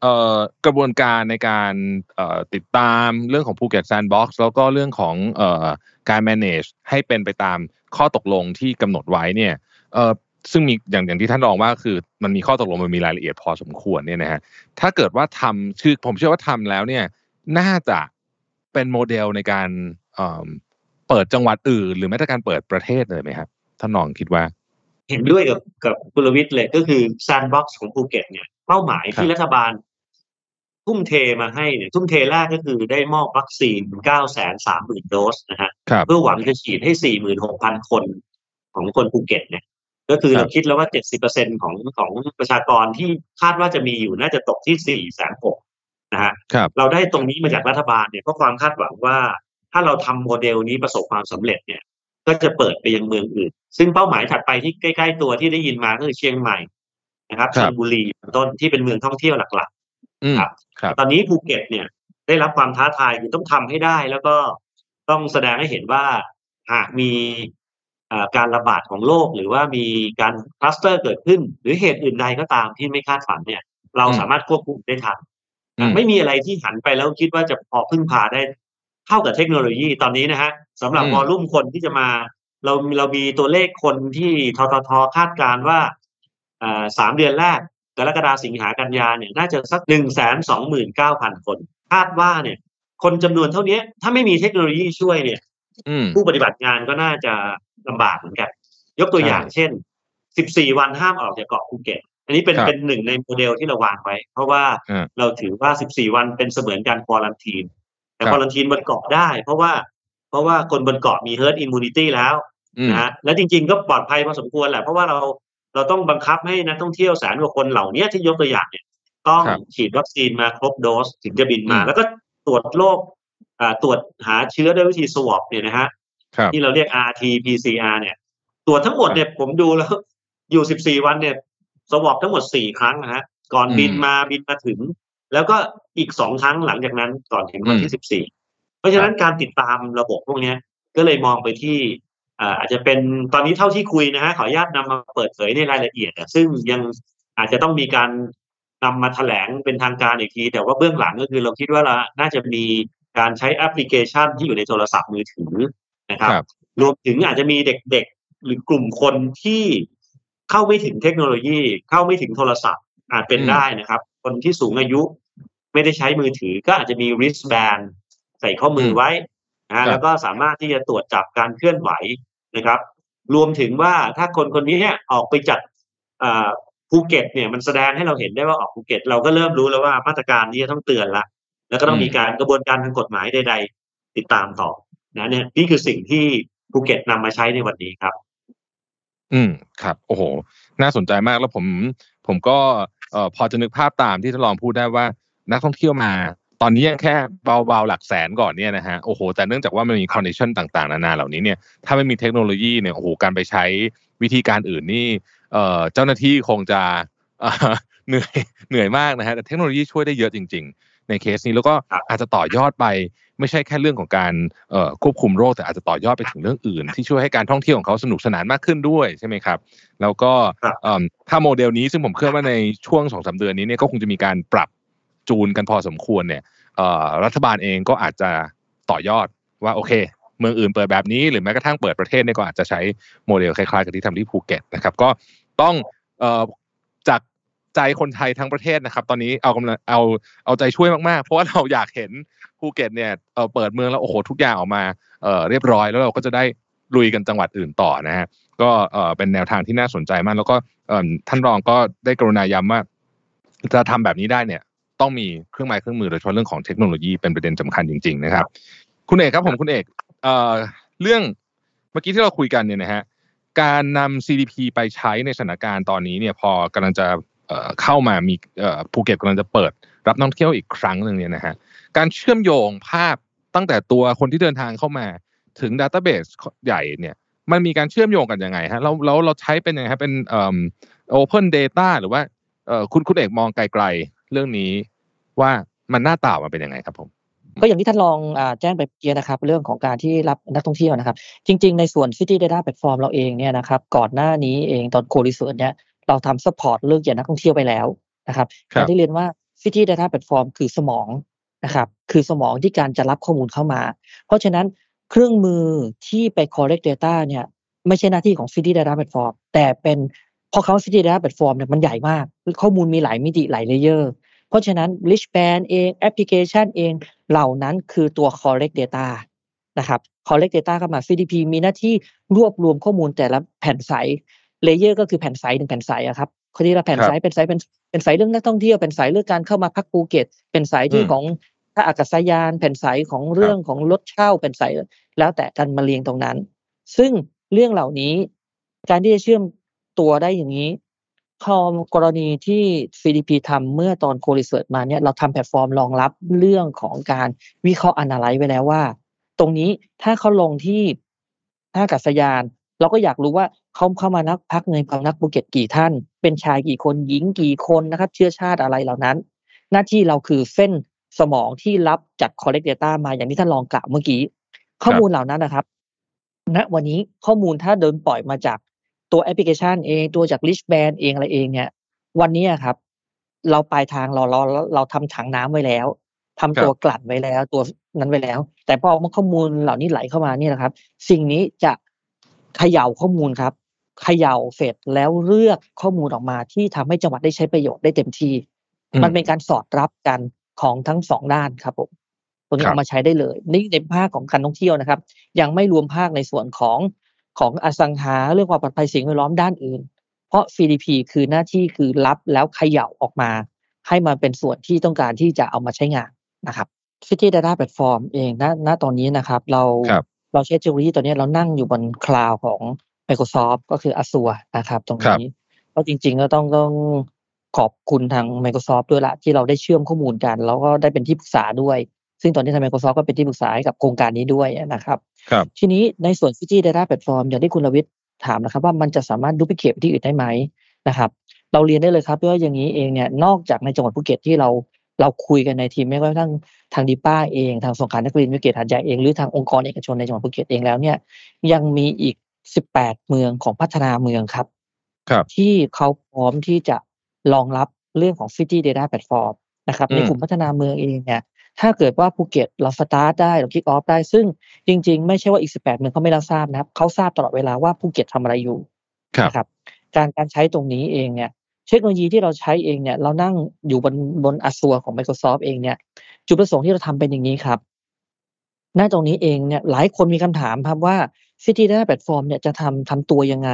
เอ่อกระบวนการในการเอ่อติดตามเรื่องของภูเก็ตแซนด์บ็อกซ์แล้วก็เรื่องของเอ่อการ manage ให้เป็นไปตามข้อตกลงที่กำหนดไว้เนี่ยเอ่อ ซึ่งมีอย่างอย่างที่ท่านรองว่าคือมันมีข้อตกลงมันมีรายละเอียดพอสมควรเนี่ยนะฮะถ้าเกิดว่าทำคือผมเชื่อว่าทำแล้วเนี่ยน่าจะเป็นโมเดลในการเปิดจังหวัดอื่น หรือแม้แต่การเปิดประเทศเลยไหมครับท่านรองคิดว่า เห็นด้วยกับกับกุลวิทย์เลยก็คือแซนด์บ็อกซ์ของภูเก็ตเนี่ยเป้าหมายที่รัฐบาล ทุ่มเทมาให้เนี่ยทุ่มเทแรกก็คือได้มอบวัคซีนเก้าแสนสามหมื่นโดสนะฮะเพื่อหวังจะฉีดให้สี่หมื่นหกพันคนของคนภูเก็ตเนี่ย ก็คือเราคิดแล้วว่าเจ็ดสิบเปอร์เซ็นของของประชากรที่คาดว่าจะมีอยู่น่าจะตกที่สี่แสนหกนะฮะเราได้ตรงนี้มาจากรัฐบาลเนี่ยเพราะความคาดหวังว่า ถ้าเราทำโมเดลนี้ประสบความสำเร็จเนี่ย ก็จะเปิดไปยังเมืองอื่น ซึ่งเป้าหมายถัดไปที่ใกล้ ๆ ตัวที่ได้ยินมาก็คือเชียงใหม่นะครับชลบุรีต้นที่เป็นเมืองท่องเที่ยวหลักๆครับ ตอนนี้ภูเก็ตเนี่ย ได้รับความท้าทายคือต้องทำให้ได้แล้วก็ต้องแสดงให้เห็นว่าหากมี การระบาดของโรคหรือว่ามีการคลัสเตอร์เกิดขึ้น หรือเหตุอื่นใดก็ตามที่ไม่คาดฝันเนี่ย เราสามารถควบคุมได้ทันไม่มีอะไรที่หันไปแล้วคิดว่าจะพอพึ่งพาได้เท่ากับเทคโนโลยีตอนนี้นะฮะสำหรับวอลลุ่มคนที่จะมา เราเรามีตัวเลขคนที่ทททคาดการว่าสามเดือนแรกกรกฎาสิงหากันยาเนี่ยน่าจะสักหนึ่งแสนสองหมื่นเก้าพันคน คาดว่าเนี่ย คนจำนวนเท่านี้ถ้าไม่มีเทคโนโลยีช่วยเนี่ยอืมผู้ปฏิบัติงานก็น่าจะ ลำบากเหมือนกัน ยกตัวอย่างเช่น 14 วันห้ามออกจากเกาะภูเก็ต อันนี้เป็นครับเป็นหนึ่งในโมเดลที่เราวางไว้ เพราะว่าอ่าเราถือว่า 14 วันเป็นเสมือนการควอลันทีน แต่ครับควอลันทีนบนเกาะได้ เพราะว่า เพราะว่าคนบนเกาะมี herd immunity แล้วอืมนะฮะและจริงๆก็ปลอดภัยพอสมควรแหละ เพราะว่าเราเราต้องบังคับให้นักท่องเที่ยวแสนกว่าคนเหล่านี้ที่ยกตัวอย่างเนี่ยต้องครับฉีดวัคซีนมาครบโดสถึงจะบินมาอืมแล้วก็ตรวจโรคอ่าตรวจหาเชื้อด้วยวิธี swab เนี่ยนะฮะครับ ที่เราเรียก RT PCR เนี่ยตรวจทั้งหมดเนี่ยผมดูแล้ว อยู่14วันเนี่ยสวอปทั้งหมด4ครั้งนะฮะ ก่อนอืมบินมาบินมาถึง แล้วก็อีก2ครั้งหลังจากนั้นก่อนถึงวันที่14เพราะฉะนั้นการติดตามระบบพวกเนี้ยก็เลยมองไปที่อ่าอาจจะเป็นตอนนี้เท่าที่คุยนะฮะขออนุญาตนำมาเปิดเผยในรายละเอียดอะซึ่งยังอาจจะต้องมีการนำมาแถลงเป็นทางการอีกที แต่ว่าเบื้องหลังก็คือเราคิดว่าเราน่าจะมีการใช้แอปพลิเคชันที่อยู่ในโทรศัพท์มือถือ นะครับครับ รวมถึงอาจจะมีเด็กๆ หรือกลุ่มคนที่เข้าไม่ถึงเทคโนโลยี เข้าไม่ถึงโทรศัพท์อาจเป็นอืมได้นะครับ คนที่สูงอายุไม่ได้ใช้มือถือก็อาจจะมี wristband ใส่ข้อมือไว้นะครัฮะบแล้วก็สามารถที่จะตรวจจับการเคลื่อนไหวนะครับ รวมถึงว่าถ้าคนคนนี้เนี่ยออกไปจากอ่าภูเก็ตเนี่ยมันแสดงให้เราเห็นได้ว่าออกภูเก็ต เราก็เริ่มรู้แล้วว่ามาตรการนี้จะต้องเตือนละแล้วก็ต้องอืมมีการกระบวนการทางกฎหมายใด ๆ ติดตามต่อ นะเนี่ยนี่คือสิ่งที่ภูเก็ตนำมาใช้ในวันนี้ครับ อืมครับ โอ้โห น่าสนใจมากแล้วผม ผมก็เอ่อพอจะนึกภาพตามที่ท่านรองพูดได้ว่า นักท่องเที่ยวมา ตอนนี้ยังแค่เบาๆหลักแสนก่อนเนี่ยนะฮะโอ้โหแต่เนื่องจากว่ามันมี condition ต่างๆนานาเหล่านี้เนี่ยถ้าไม่มีเทคโนโลยีเนี่ยโอ้โหการไปใช้วิธีการอื่นนี่เอ่อเจ้าหน้าที่คงจะเอ่อเหนื่อยเหนื่อยมากนะฮะแต่เทคโนโลยีช่วยได้เยอะจริง ๆ ในเคสนี้แล้วก็ครับอาจจะต่อยอดไป ไม่ใช่แค่เรื่องของการเอ่อควบคุมโรคแต่อาจจะต่อยอดไปถึงเรื่องอื่น ที่ช่วยให้การท่องเที่ยวของเขาสนุกสนานมากขึ้นด้วยใช่ไหมครับแล้วก็ครับเอิ่มถ้าโมเดลนี้ซึ่งผมเชื่อว่าในช่วงสองสาเดือนนี้เนี่ยก็คงจะมีการปรับจูนกันพอสมควรเนี่ยเอ่อรัฐบาลเองก็อาจจะต่อยอดว่าโอเค เมืองอื่นเปิดแบบนี้หรือแม้กระทั่งเปิดประเทศเนี่ยก็อาจจะใช้โมเดลคล้ายๆกับที่ทำที่ภูเก็ตนะครับ ก็ต้องเอ่อจาก ใจคนไทยทั้งประเทศนะครับ ตอนนี้เอากำลังเอาเอาใจช่วยมากๆ เพราะว่าเราอยากเห็นภูเก็ตเนี่ยเเปิดเมืองแล้วโอ้โหทุกอย่างออกมาเเรียบร้อยแล้วเราก็จะได้ลุยกันจังหวัดอื่นต่อนะฮะก็เป็นแนวทางที่น่าสนใจมาก แล้วก็ท่านรองก็ได้กรุณาย้ำว่าจะทำแบบนี้ได้เนี่ย ต้องมีเครื่องไม้เครื่องมือโดยเฉพาะเรื่องของเทคโนโลยีเป็นประเด็นสำคัญจริง ๆ นะครับ คุณเอกครับผมคุณเอกเอ่อเรื่องเมื่อกี้ที่เราคุยกันเนี่ยนะฮะการนำ CDP ไปใช้ในสถานการณ์ตอนนี้เนี่ยพอกำลังจะ เข้ามามีภูเก็ตกำลังจะเปิด รับนักท่องเที่ยวอีกครั้งหนึ่งเนี่ยนะฮะการเชื่อมโยงภาพตั้งแต่ตัวคนที่เดินทางเข้ามาถึง database ใหญ่เนี่ยมันมีการเชื่อมโยงกันยังไงฮะแล้วแล้วเราใช้เป็นยังไงฮะเป็นเอ่อ open data หรือว่าเอ่อคุณคุณเอกมองไกลๆ เรื่องนี้ว่ามันหน้าตามันเป็นยังไงครับผมก็อย่างที่ท่านรองแจ้งไปเมื่อกี้นะครับ เรื่องของการที่รับนักท่องเที่ยวนะครับ จริง ๆ ในส่วน City Data Platform เราเองเนี่ยนะครับ ก่อนหน้านี้เองตอนโควิดเซิร์ฟเนี่ย เราทำ support เรื่องเกี่ยวกับนักท่องเที่ยวไปแล้วนะครับครับอย่างที่เรียนว่า City Data Platform คือสมองนะครับคือสมองที่การจะรับข้อมูลเข้ามา เพราะฉะนั้นเครื่องมือที่ไป collect data เนี่ยไม่ใช่หน้าที่ของ City Data Platform แต่เป็นเพราะเขา City Data Platform เนี่ยมันใหญ่มาก ข้อมูลมีหลายมิติหลายเลเยอร์เพราะฉะนั้น Rich Band เองแอปพลิเคชันเองเหล่านั้นคือตัว collect data นะครับ collect data เข้ามา CDP มีหน้าที่รวบรวมข้อมูลแต่ละแผ่นใส layer ก็คือแผ่นใสหนึ่งแผ่นใสอะครับคนที่ละแผ่นใสเป็นใสเป็นเป็นใสเรื่องนักท่องเที่ยวเป็นใสเรื่องการเข้ามาพักภูเก็ต เป็นใสที่อืมของท่าอากาศยานแผ่นใสของเรื่องของรถเช่าเป็นใสแล้วแต่กันมาเรียงตรงนั้น ซึ่งเรื่องเหล่านี้ การที่จะเชื่อมตัวได้อย่างนี้พอกรณีที่ CDP ทำเมื่อตอนโควิดเซิร์ฟมาเนี่ยเราทำแพลตฟอร์มรองรับเรื่องของการวิเคราะห์ analyze ไว้แล้วว่า ตรงนี้ถ้าเขาลงที่ท่าอากาศยาน เราก็อยากรู้ว่าเขาเข้ามานักพักในความนักภูเก็ตกี่ท่าน เป็นชายกี่คนหญิงกี่คนนะครับ เชื้อชาติอะไรเหล่านั้น หน้าที่เราคือเส้นสมองที่รับจาก collect data มาอย่างที่ท่านรองกล่าวเมื่อกี้ ข้อมูลเหล่านั้นนะครับณวันนี้ข้อมูลถ้าเดินปล่อยมาจากตัวแอปพลิเคชันเองตัวจาก Rich Band เองอะไรเองเนี่ย วันนี้อะครับ เราปลายทางเราเราเราเราทำถังน้ำไว้แล้วทำตัวกลั่นไว้แล้ว ตัวนั้นไว้แล้ว แต่พอข้อมูลเหล่านี้ไหลเข้ามานี่นะครับ สิ่งนี้จะ เขย่าข้อมูลครับเขย่าเสร็จแล้วเลือกข้อมูลออกมาที่ทำให้จังหวัดได้ใช้ประโยชน์ได้เต็มที่อืมมันเป็นการสอดรับกันของทั้งสองด้านครับผมตรงนี้ครับเอามาใช้ได้เลย นี่ในภาคของการท่องเที่ยวนะครับ ยังไม่รวมภาคในส่วนของของอสังหาเรื่องความปลอดภัยสิ่งแวดล้อมด้านอื่น เพราะ CDP คือหน้าที่คือรับแล้วเขย่าออกมา ให้มันเป็นส่วนที่ต้องการที่จะเอามาใช้งานนะครับ City Data Platform เองณณตอนนี้นะครับ เราครับ เราใช้เทคโนโลยีตัวนี้เรานั่งอยู่บนคลาวของ Microsoft ก็คือ Azure นะครับ ตรงนี้ก็จริง ๆ ก็ต้องต้องขอบคุณทาง Microsoft ด้วยละที่เราได้เชื่อมข้อมูลกัน แล้วก็ได้เป็นที่ปรึกษาด้วย ซึ่งตอนนี้ทาง Microsoft ก็เป็นที่ปรึกษาให้กับโครงการนี้ด้วยนะครับครับ ทีนี้ในส่วน City Data Platform อย่างที่คุณรวิทย์ถามนะครับ ว่ามันจะสามารถดู replicate ที่อื่นได้ไหมนะครับ เราเรียนได้เลยครับว่าอย่างนี้เองเนี่ยนอกจากในจังหวัดภูเก็ตที่เรา เราคุยกันในทีมไม่ว่าทั้งทางดีป้าเองทางสงขลานครินทร์วิทยาเขตหาดใหญ่เองหรือทางองค์กรเอกชนในจังหวัดภูเก็ตเองแล้วเนี่ย ยังมีอีก 18 เมืองของพัฒนาเมืองครับ ครับ ที่เขาพร้อมที่จะรองรับเรื่องของ City Data Platform นะครับอืมในกลุ่มพัฒนาเมืองเองเนี่ยถ้าเกิดว่าภูเก็ตเราสตาร์ทได้เรา kick off ได้ซึ่งจริง ๆ ไม่ใช่ว่าอีก 18 เมืองเขาไม่รับทราบนะครับเขาทราบตลอดเวลาว่าภูเก็ตทำอะไรอยู่ครับนะครับการการใช้ตรงนี้เองเนี่ย เทคโนโลยีที่เราใช้เองเนี่ยเรานั่งอยู่บนบน Azure ของ Microsoft เองเนี่ย จุดประสงค์ที่เราทำเป็นอย่างนี้ครับ หน้าตรงนี้เองเนี่ยหลายคนมีคำถามครับว่า City Data Platform เนี่ยจะทำทำตัวยังไง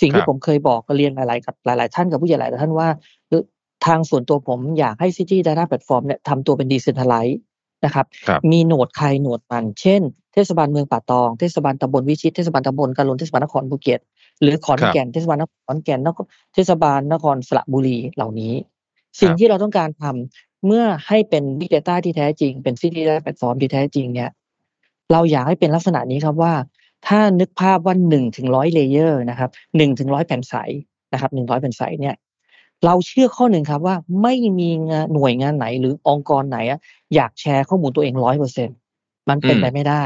สิ่งคที่รับผมเคยบอกกับเรียนหลายๆกับหลาย ๆ ท่านกับผู้ใหญ่หลายท่านว่าคือทางส่วนตัวผมอยากให้ City Data Platform เนี่ยทำตัวเป็น Decentralize นะครับครับมีโหนดใครโหนดมัน เช่น เทศบาลเมืองป่าตอง เทศบาลตำบลวิชิต เทศบาลตำบลกาลนเทศบาลนครภูเก็ต หรือขอนครับแก่นเทศบาลนครขอนแก่นนครเทศบาลนครสระบุรีเหล่านี้ สิ่งครับที่เราต้องการทเมื่อให้เป็น Big Data ที่แท้จริง เป็น City Data Platform ที่แท้จริงเนี่ย เราอยากให้เป็นลักษณะนี้ครับว่า ถ้านึกภาพว่าหนึ่งถึงร้อย layer นะครับหนึ่งถึงร้อยแผ่นใสนะครับหนึ่งร้อยแผ่นใสเนี่ยเราเชื่อข้อหนึ่งครับว่าไม่มีงานหน่วยงานไหนหรือองค์กรไหนอะอยากแชร์ข้อมูลตัวเองร้อยเปอร์เซ็นมันเป็นอืมไปไม่ได้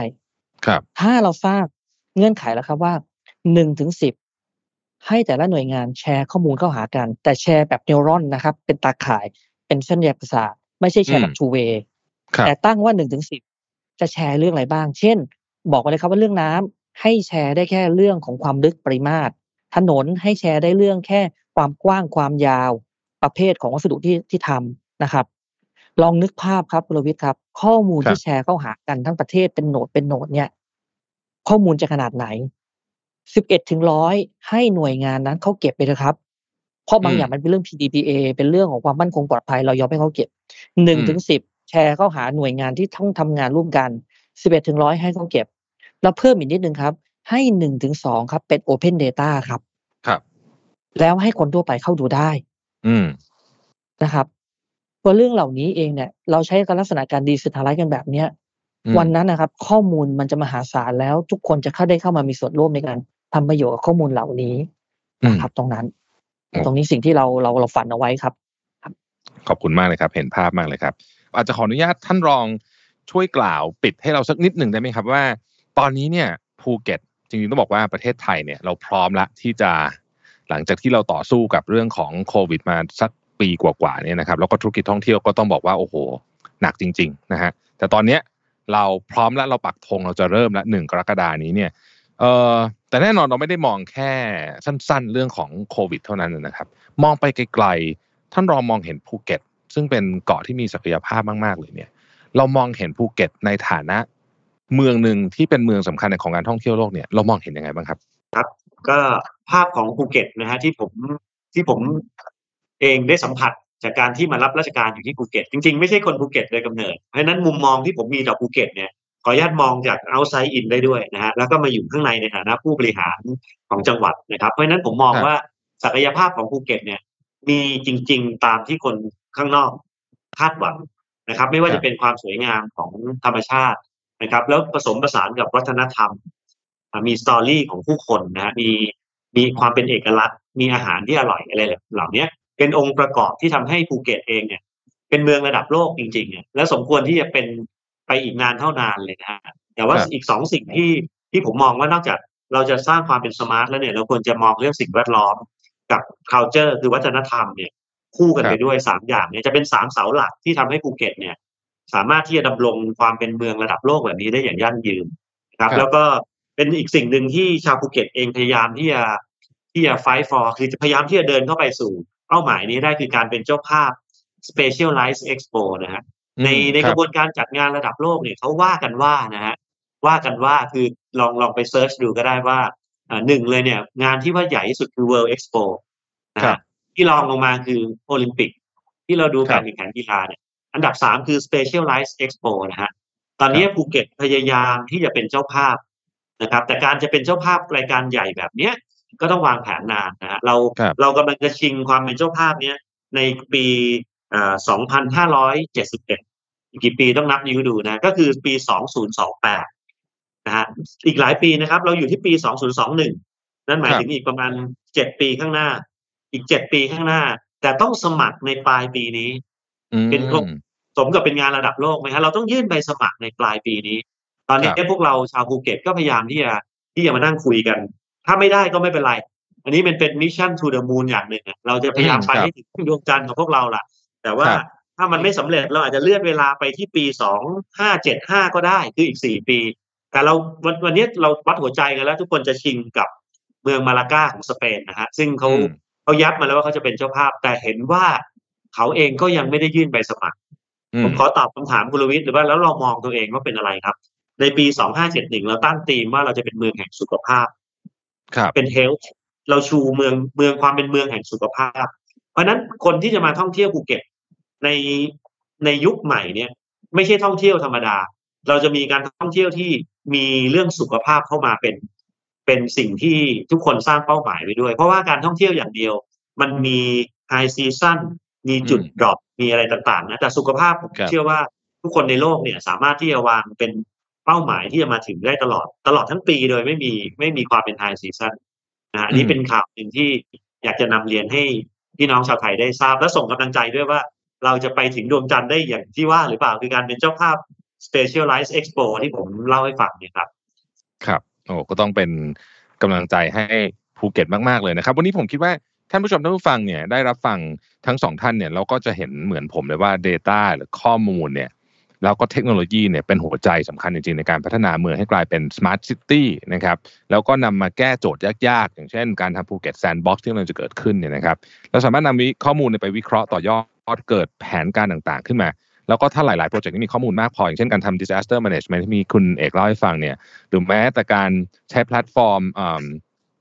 ครับ ถ้าเราสร้างเงื่อนไขแล้วครับว่า หนึ่งถึงสิบให้แต่ละหน่วยงานแชร์ข้อมูลเข้าหากัน แต่แชร์แบบ neuron นะครับ เป็นตาข่ายเป็นเส้นแยกประสาทไม่ใช่แชร์แบบอืมทูเวครับแต่ตั้งว่าหนึ่งถึงสิบจะแชร์เรื่องอะไรบ้าง เช่น บอกไปเลยครับว่าเรื่องน้ำให้แชร์ได้แค่เรื่องของความลึกปริมาตร ถนนให้แชร์ได้เรื่องแค่ความกว้างความยาว ประเภทของวัสดุที่ที่ทำนะครับ ลองนึกภาพครับคุณรวิทย์ครับ ข้อมูลครับที่แชร์เข้าหากันทั้งประเทศเป็นโหนดเป็นโหนดเนี่ย ข้อมูลจะขนาดไหน สิบเอ็ดถึงร้อยให้หน่วยงานนั้นเขาเก็บไปเถอะครับ เพราะบางอืมอย่างมันเป็นเรื่อง PDPA เป็นเรื่องของความมั่นคงปลอดภัยเรายอมให้เขาเก็บหนึ่งอืมถึงสิบแชร์เข้าหาหน่วยงานที่ต้องทำงานร่วมกันสิบเอ็ดถึงร้อยให้เขาเก็บ แล้วเพิ่มอีกนิดนึงครับ ให้หนึ่งถึงสองครับ เป็น Open Data ครับ ครับ แล้วให้คนทั่วไปเข้าดูได้ อืมนะครับเพราะเรื่องเหล่านี้เองเนี่ย เราใช้การลักษณะการดีสิทธาไลกันแบบเนี้ยอืมวันนั้นนะครับ ข้อมูลมันจะมหาศาลแล้วทุกคนจะเข้าได้เข้ามามีส่วนร่วมในการ ทำประโยชน์กับข้อมูลเหล่านี้อืมนะครับ ตรงนั้นโอ้ตรงนี้สิ่งที่เราเราเราฝันเอาไว้ครับ ขอบคุณมากเลยครับ เห็นภาพมากเลยครับ อาจจะขออนุญาตท่านรองช่วยกล่าวปิดให้เราสักนิดหนึ่งได้ไหมครับว่า ตอนนี้เนี่ยภูเก็ตจริงๆต้องบอกว่าประเทศไทยเนี่ยเราพร้อมละที่จะหลังจากที่เราต่อสู้กับเรื่องของโควิดมาสักปีกว่าๆเนี่ยนะครับแล้วก็ธุรกิจท่องเที่ยวก็ต้องบอกว่าโอ้โห หนักจริง ๆ นะฮะแต่ตอนเนี้ยเราพร้อมแล้วเราปักธงเราจะเริ่มละหนึ่งกรกฎานี้เนี่ย เอ่อแต่แน่นอนเราไม่ได้มองแค่สั้นๆ เรื่องของโควิด เท่านั้นนะครับ มองไปไกลๆท่านรอมองเห็นภูเก็ต ซึ่งเป็นเกาะที่มีศักยภาพมากๆเลยเนี่ย เรามองเห็นภูเก็ตในฐานะ เมืองหนึ่งที่เป็นเมืองสำคัญของการท่องเที่ยวโลกเนี่ยเรามองเห็นยังไงบ้างครับ ครับก็ภาพของภูเก็ตนะฮะที่ผมที่ผมเองได้สัมผัสจากการที่มารับราชการอยู่ที่ภูเก็ต จริงๆ ไม่ใช่คนภูเก็ตโดยกำเนิด เพราะฉะนั้นมุมมองที่ผมมีต่อภูเก็ตเนี่ย ขออนุญาตมองจาก outside in ได้ด้วยนะฮะแล้วก็มาอยู่ข้างในในฐานะผู้บริหารของจังหวัดนะครับ เพราะฉะนั้นผมมองครับว่าศักยภาพของภูเก็ตเนี่ย มีจริง ๆ ตามที่คนข้างนอกคาดหวังนะครับ ไม่ว่าครัจะบเป็นความสวยงามของธรรมชาตินะครับ แล้วผสมผสานกับวัฒนธรรมอะมี story ของผู้คนนะฮะมีมีความเป็นเอกลักษณ์ มีอาหารที่อร่อยอะไรเหล่านี้เป็นองค์ประกอบที่ทำให้ภูเก็ตเองเนี่ย เป็นเมืองระดับโลกจริงๆเนี่ยและสมควรที่จะเป็น ไปอีกนานเท่านานเลยนะฮะแต่ว่าครับอีกสองสิ่งที่ที่ผมมองว่านอกจากเราจะสร้างความเป็น smart แล้วเนี่ย เราควรจะมองเรื่องสิ่งแวดล้อมกับ culture คือวัฒนธรรมเนี่ย คู่กันไปด้วยสามอย่างเนี่ยจะเป็นสามเสาหลักที่ทำให้ภูเก็ตเนี่ย สามารถที่จะดำรงความเป็นเมืองระดับโลกแบบนี้ได้อย่างยั่งยืนนะครับครับ แล้วก็เป็นอีกสิ่งหนึ่งที่ชาวภูเก็ตเองพยายามที่จะที่จะ fight for คือจะพยายามที่จะเดินเข้าไปสู่เป้าหมายนี้ได้คือการเป็นเจ้าภาพ specialized expo นะฮะ ในในกระบวนการจัดงานระดับโลกเนี่ยเขาว่ากันว่านะฮะว่ากันว่าคือลองลองไป search ดูก็ได้ว่าอ่าหนึ่งเลยเนี่ย งานที่ว่าใหญ่ที่สุดคือ World Expo นะครัฮะบที่รองลงมาคือโอลิมปิก ที่เราดูครัการบแข่งขันกีฬาเนี่ยอันดับสามคือ Specialized Expo นะฮะตอนนี้ภูเก็ตพยายามที่จะเป็นเจ้าภาพนะครับ แต่การจะเป็นเจ้าภาพรายการใหญ่แบบเนี้ยก็ต้องวางแผนนานนะฮะเราครับเรากำลังจะชิงความเป็นเจ้าภาพเนี้ยในปีอ่า 2571 อีกกี่ปีต้องนับนิ้วดูนะ ก็คือปี 2028 นะฮะ อีกหลายปีนะครับ เราอยู่ที่ปี 2021 นั่นหมายครับถึงอีกประมาณ 7 ปีข้างหน้า อีก 7 ปีข้างหน้า แต่ต้องสมัครในปลายปีนี้อืมเป็นกลุ่มสมกับเป็นงานระดับโลกไหมฮะ เราต้องยื่นใบสมัครในปลายปีนี้ ตอนนี้ครับพวกเราชาวภูเก็ตก็พยายามที่จะที่จะมานั่งคุยกัน ถ้าไม่ได้ก็ไม่เป็นไรอันนี้มันเป็นมิชชั่น to the moon อย่างหนึ่งอะเราจะพยายามไปให้ถึงดวงจันทร์ของพวกเราล่ะ แต่ว่าครับถ้ามันไม่สำเร็จเราอาจจะเลื่อนเวลาไปที่ปีสองห้าเจ็ดห้าก็ได้คืออีกสี่ปี แต่เราวันวันนี้เราวัดหัวใจกันแล้ว ทุกคนจะชิงกับเมืองมาลากาของสเปนนะฮะซึ่งเขาอืมเขายับมาแล้วว่าเขาจะเป็นเจ้าภาพ แต่เห็นว่าเขาเองก็ยังไม่ได้ยื่นใบสมัครอืผมมขอตอบคำถามคุณลวิทย์หรือว่าแล้วลองมองตัวเองว่าเป็นอะไรครับ ในปี2571เราตั้งธีมว่าเราจะเป็นเมืองแห่งสุขภาพครับเป็นเฮลท์เราชูเมืองเมืองความเป็นเมืองแห่งสุขภาพ เพราะฉะนั้นคนที่จะมาท่องเที่ยวภูเก็ต ในในยุคใหม่เนี่ย ไม่ใช่ท่องเที่ยวธรรมดา เราจะมีการท่องเที่ยวที่มีเรื่องสุขภาพเข้ามาเป็นเป็นสิ่งที่ทุกคนสร้างเป้าหมายไว้ด้วย เพราะว่าการท่องเที่ยวอย่างเดียว มันมี high season มีจุดอืม drop มีอะไรต่างๆนะแต่สุขภาพผมครับเชื่อว่าทุกคนในโลกเนี่ยสามารถที่จะวางเป็นเป้าหมายที่จะมาถึงได้ตลอดตลอดทั้งปีโดยไม่มีไม่มีความเป็น high season นะฮะอันนี้อืมเป็นข่าวหนึ่งที่อยากจะนำเรียนให้พี่น้องชาวไทยได้ทราบและส่งกำลังใจด้วยว่า เราจะไปถึงดวงจันทร์ได้อย่างที่ว่าหรือเปล่าคือการเป็นเจ้าภาพ Specialized Expo ที่ผมเล่าให้ฟังเนี่ยครับ ครับโอ้ก็ต้องเป็นกำลังใจให้ภูเก็ตมาก ๆ เลยนะครับ วันนี้ผมคิดว่าท่านผู้ชมท่านผู้ฟังเนี่ยได้รับฟังทั้งสองท่านเนี่ยเราก็จะเห็นเหมือนผมเลยว่า Data หรือข้อมูลเนี่ยแล้วก็เทคโนโลยีเนี่ยเป็นหัวใจสำคัญจริง ๆ ในการพัฒนาเมืองให้กลายเป็น Smart City นะครับแล้วก็นำมาแก้โจทย์ยาก ๆ อย่างเช่นการทำภูเก็ตแซนด์บ็อกซ์ที่กำลังจะเกิดขึ้นเนี่ยนะครับเราสามารถนำข้อมูลไปวิเคราะห์ต่อยอด เกิดแผนการต่างๆ ขึ้นมา แล้วก็ถ้าหลายๆ โปรเจกต์ที่มีข้อมูลมากพอ อย่างเช่นการทำ disaster management ที่มีคุณเอกเล่าให้ฟังเนี่ยหรือแม้แต่การใช้แพลตฟอร์ม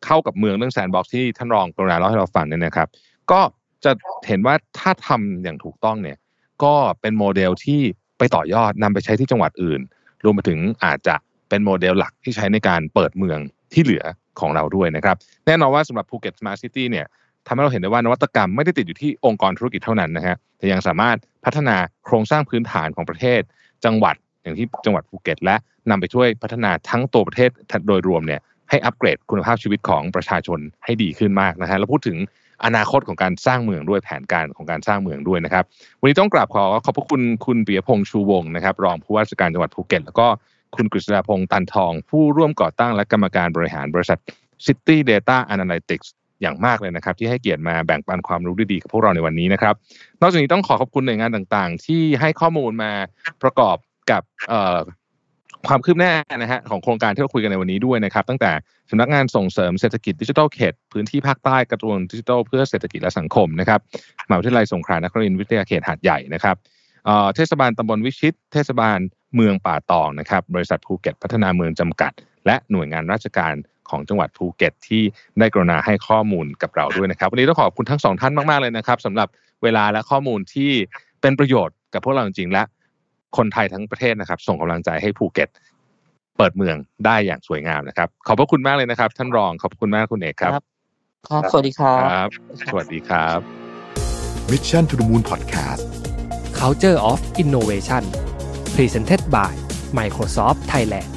เข้ากับเมืองเรื่อง Sandbox ที่ท่านรองกรุณาเล่าให้เราฟังเนี่ยนะครับ ก็จะเห็นว่าถ้าทำอย่างถูกต้องเนี่ย ก็เป็นโมเดลที่ไปต่อยอดนำไปใช้ที่จังหวัดอื่น รวมไปถึงอาจจะเป็นโมเดลหลักที่ใช้ในการเปิดเมืองที่เหลือของเราด้วยนะครับ แน่นอนว่าสำหรับภูเก็ต Smart City เนี่ย ทำให้เราเห็นได้ว่านวัตกรรมไม่ได้ติดอยู่ที่องค์กรธุรกิจเท่านั้นนะฮะแต่ยังสามารถพัฒนาโครงสร้างพื้นฐานของประเทศ จังหวัดอย่างที่จังหวัดภูเก็ต และนำไปช่วยพัฒนาทั้งตัวประเทศโดยรวมเนี่ยให้อัปเกรดคุณภาพชีวิตของประชาชนให้ดีขึ้นมากนะฮะแล้วพูดถึงอนาคตของการสร้างเมืองด้วยแผนการของการสร้างเมืองด้วยนะครับ วันนี้ต้องกราบขอขอบพระคุณคุณปิยพงษ์ชูวงศ์นะครับ รองผู้ว่าราชการจังหวัดภูเก็ต แล้วก็คุณกฤษดาพงษ์ตันทอง ผู้ร่วมก่อตั้งและกรรมการบริหารบริษัท City Data Analytics อย่างมากเลยนะครับ ที่ให้เกียรติมาแบ่งปันความรู้ดีๆกับพวกเราในวันนี้นะครับ นอกจากนี้ต้องขอขอบคุณหน่วยงานต่างๆ ที่ให้ข้อมูลมาประกอบกับความคืบหน้านะฮะของโครงการที่เราคุยกันในวันนี้ด้วยนะครับ ตั้งแต่สำนักงานส่งเสริมเศรษฐกิจดิจิทัลเขตพื้นที่ภาคใต้กระทรวงดิจิทัลเพื่อเศรษฐกิจและสังคมนะครับมหาวิทยาลัยสงขลานครินทร์วิทยาเขตหาดใหญ่นะครับเทศบาลตำบลวิชิต เทศบาลเมืองป่าตองนะครับ บริษัทภูเก็ตพัฒนาเมืองจำกัด และหน่วยงานราชการ ของจังหวัดภูเก็ตที่ได้กรุณาให้ข้อมูลกับเราด้วยนะครับ วันนี้ต้องขอบคุณทั้งสองท่านมากๆเลยนะครับสำหรับเวลาและข้อมูลที่เป็นประโยชน์กับพวกเราจริงๆและคนไทยทั้งประเทศนะครับ ส่งกำลังใจให้ภูเก็ต เปิดเมืองได้อย่างสวยงามนะครับ ขอบพระคุณมากเลยนะครับ ท่านรองขอบคุณมากคุณเอกครับครับครับสวัสดีครับครับสวัสดีครับ Mission to the Moon Podcast Culture of Innovation Presented by Microsoft Thailand